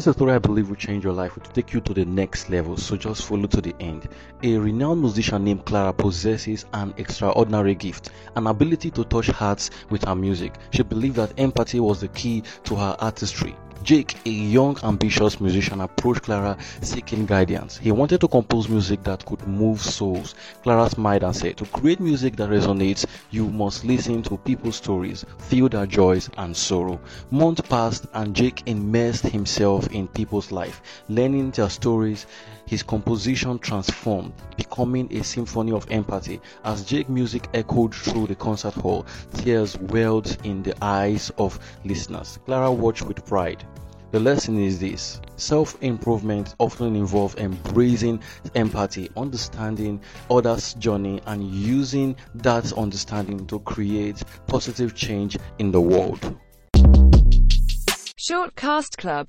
This is story I believe will change your life, will take you to the next level, so just follow to the end. A renowned musician named Clara possesses an extraordinary gift, an ability to touch hearts with her music. She believed that empathy was the key to her artistry. Jake, a young, ambitious musician, approached Clara seeking guidance. He wanted to compose music that could move souls. Clara smiled and said, To create music that resonates, you must listen to people's stories, feel their joys and sorrow. Months passed, and Jake immersed himself in people's life, learning their stories. His composition transformed, becoming a symphony of empathy. As Jake music echoed through the concert hall, tears welled in the eyes of listeners. Clara watched with pride. The lesson is this self improvement often involves embracing empathy, understanding others' journey, and using that understanding to create positive change in the world. Shortcast Club